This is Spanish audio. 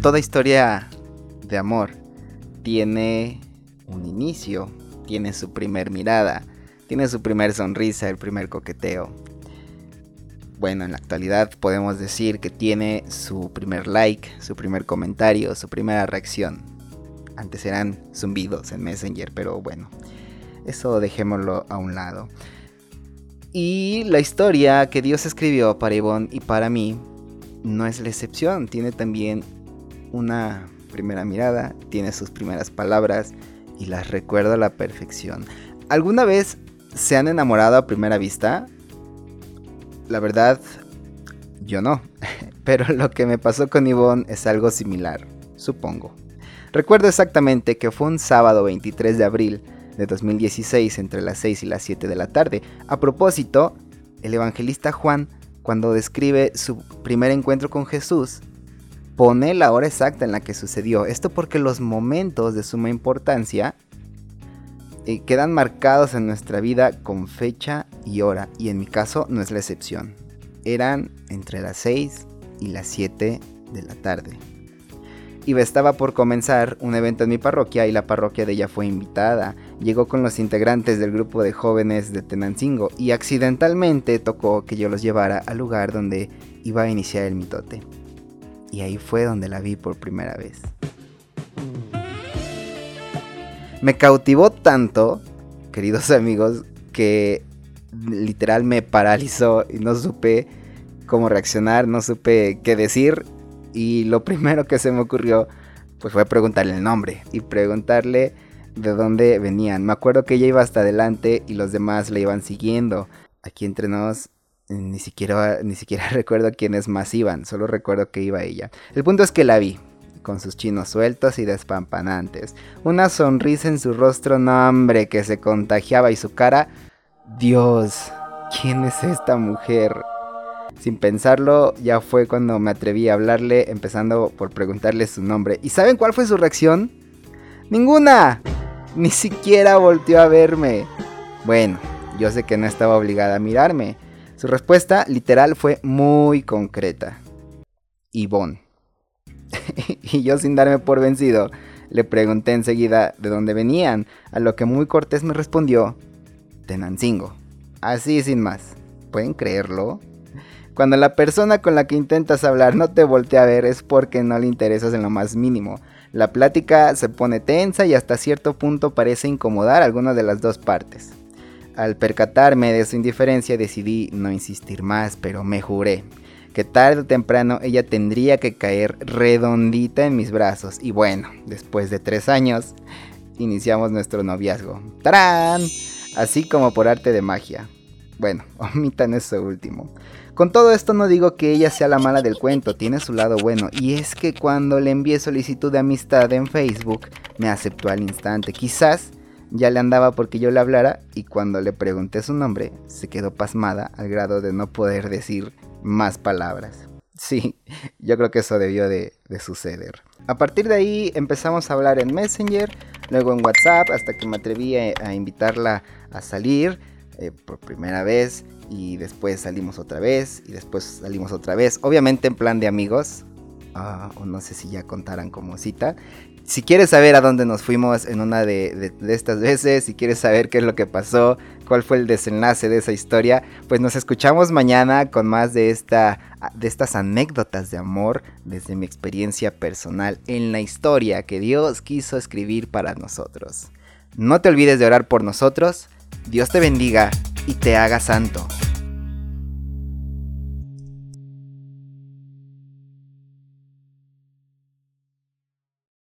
toda historia de amor tiene un inicio, tiene su primer mirada, tiene su primer sonrisa, el primer coqueteo. Bueno, en la actualidad podemos decir que tiene su primer like, su primer comentario, su primera reacción. Antes eran zumbidos en Messenger, pero bueno, eso dejémoslo a un lado. Y la historia que Dios escribió para Ivonne y para mí no es la excepción. Tiene también una primera mirada, tiene sus primeras palabras y las recuerdo a la perfección. ¿Alguna vez se han enamorado a primera vista? La verdad, yo no. Pero lo que me pasó con Ivonne es algo similar, supongo. Recuerdo exactamente que fue un sábado 23 de abril de 2016 entre las 6 y las 7 de la tarde. A propósito, el evangelista Juan, cuando describe su primer encuentro con Jesús, pone la hora exacta en la que sucedió. Esto porque los momentos de suma importancia eh, quedan marcados en nuestra vida con fecha y hora, y en mi caso no es la excepción. Eran entre las 6 y las 7 de la tarde. Y estaba por comenzar un evento en mi parroquia y la parroquia de ella fue invitada. Llegó con los integrantes del grupo de jóvenes de Tenancingo y accidentalmente tocó que yo los llevara al lugar donde iba a iniciar el mitote. Y ahí fue donde la vi por primera vez. Me cautivó tanto, queridos amigos, que literal me paralizó y no supe cómo reaccionar, no supe qué decir. Y lo primero que se me ocurrió pues fue preguntarle el nombre y preguntarle de dónde venían. Me acuerdo que ella iba hasta adelante y los demás la iban siguiendo. Aquí entre nos ni siquiera, ni siquiera recuerdo quiénes más iban, solo recuerdo que iba ella. El punto es que la vi, con sus chinos sueltos y despampanantes, una sonrisa en su rostro, no hombre, que se contagiaba y su cara, Dios, ¿quién es esta mujer? Sin pensarlo, ya fue cuando me atreví a hablarle, empezando por preguntarle su nombre. ¿Y saben cuál fue su reacción? Ninguna. Ni siquiera volteó a verme. Bueno, yo sé que no estaba obligada a mirarme, su respuesta literal fue muy concreta. Ivonne. y yo sin darme por vencido, le pregunté enseguida de dónde venían, a lo que muy cortés me respondió, Tenancingo. Así sin más. ¿Pueden creerlo? Cuando la persona con la que intentas hablar no te voltea a ver es porque no le interesas en lo más mínimo. La plática se pone tensa y hasta cierto punto parece incomodar a alguna de las dos partes. Al percatarme de su indiferencia decidí no insistir más, pero me juré que tarde o temprano ella tendría que caer redondita en mis brazos. Y bueno, después de tres años, iniciamos nuestro noviazgo. ¡Tarán! Así como por arte de magia. Bueno, omitan eso último. Con todo esto no digo que ella sea la mala del cuento, tiene su lado bueno. Y es que cuando le envié solicitud de amistad en Facebook, me aceptó al instante. Quizás ya le andaba porque yo le hablara y cuando le pregunté su nombre se quedó pasmada al grado de no poder decir más palabras. Sí, yo creo que eso debió de, suceder. A partir de ahí empezamos a hablar en Messenger, luego en WhatsApp, hasta que me atreví a, invitarla a salir eh, por primera vez y después salimos otra vez y después salimos otra vez, obviamente en plan de amigos, o no sé si ya contaran como cita, si quieres saber a dónde nos fuimos en una de, estas veces, si quieres saber qué es lo que pasó, cuál fue el desenlace de esa historia, pues nos escuchamos mañana con más de, esta, de estas anécdotas de amor desde mi experiencia personal en la historia que Dios quiso escribir para nosotros. No te olvides de orar por nosotros, Dios te bendiga y te haga santo.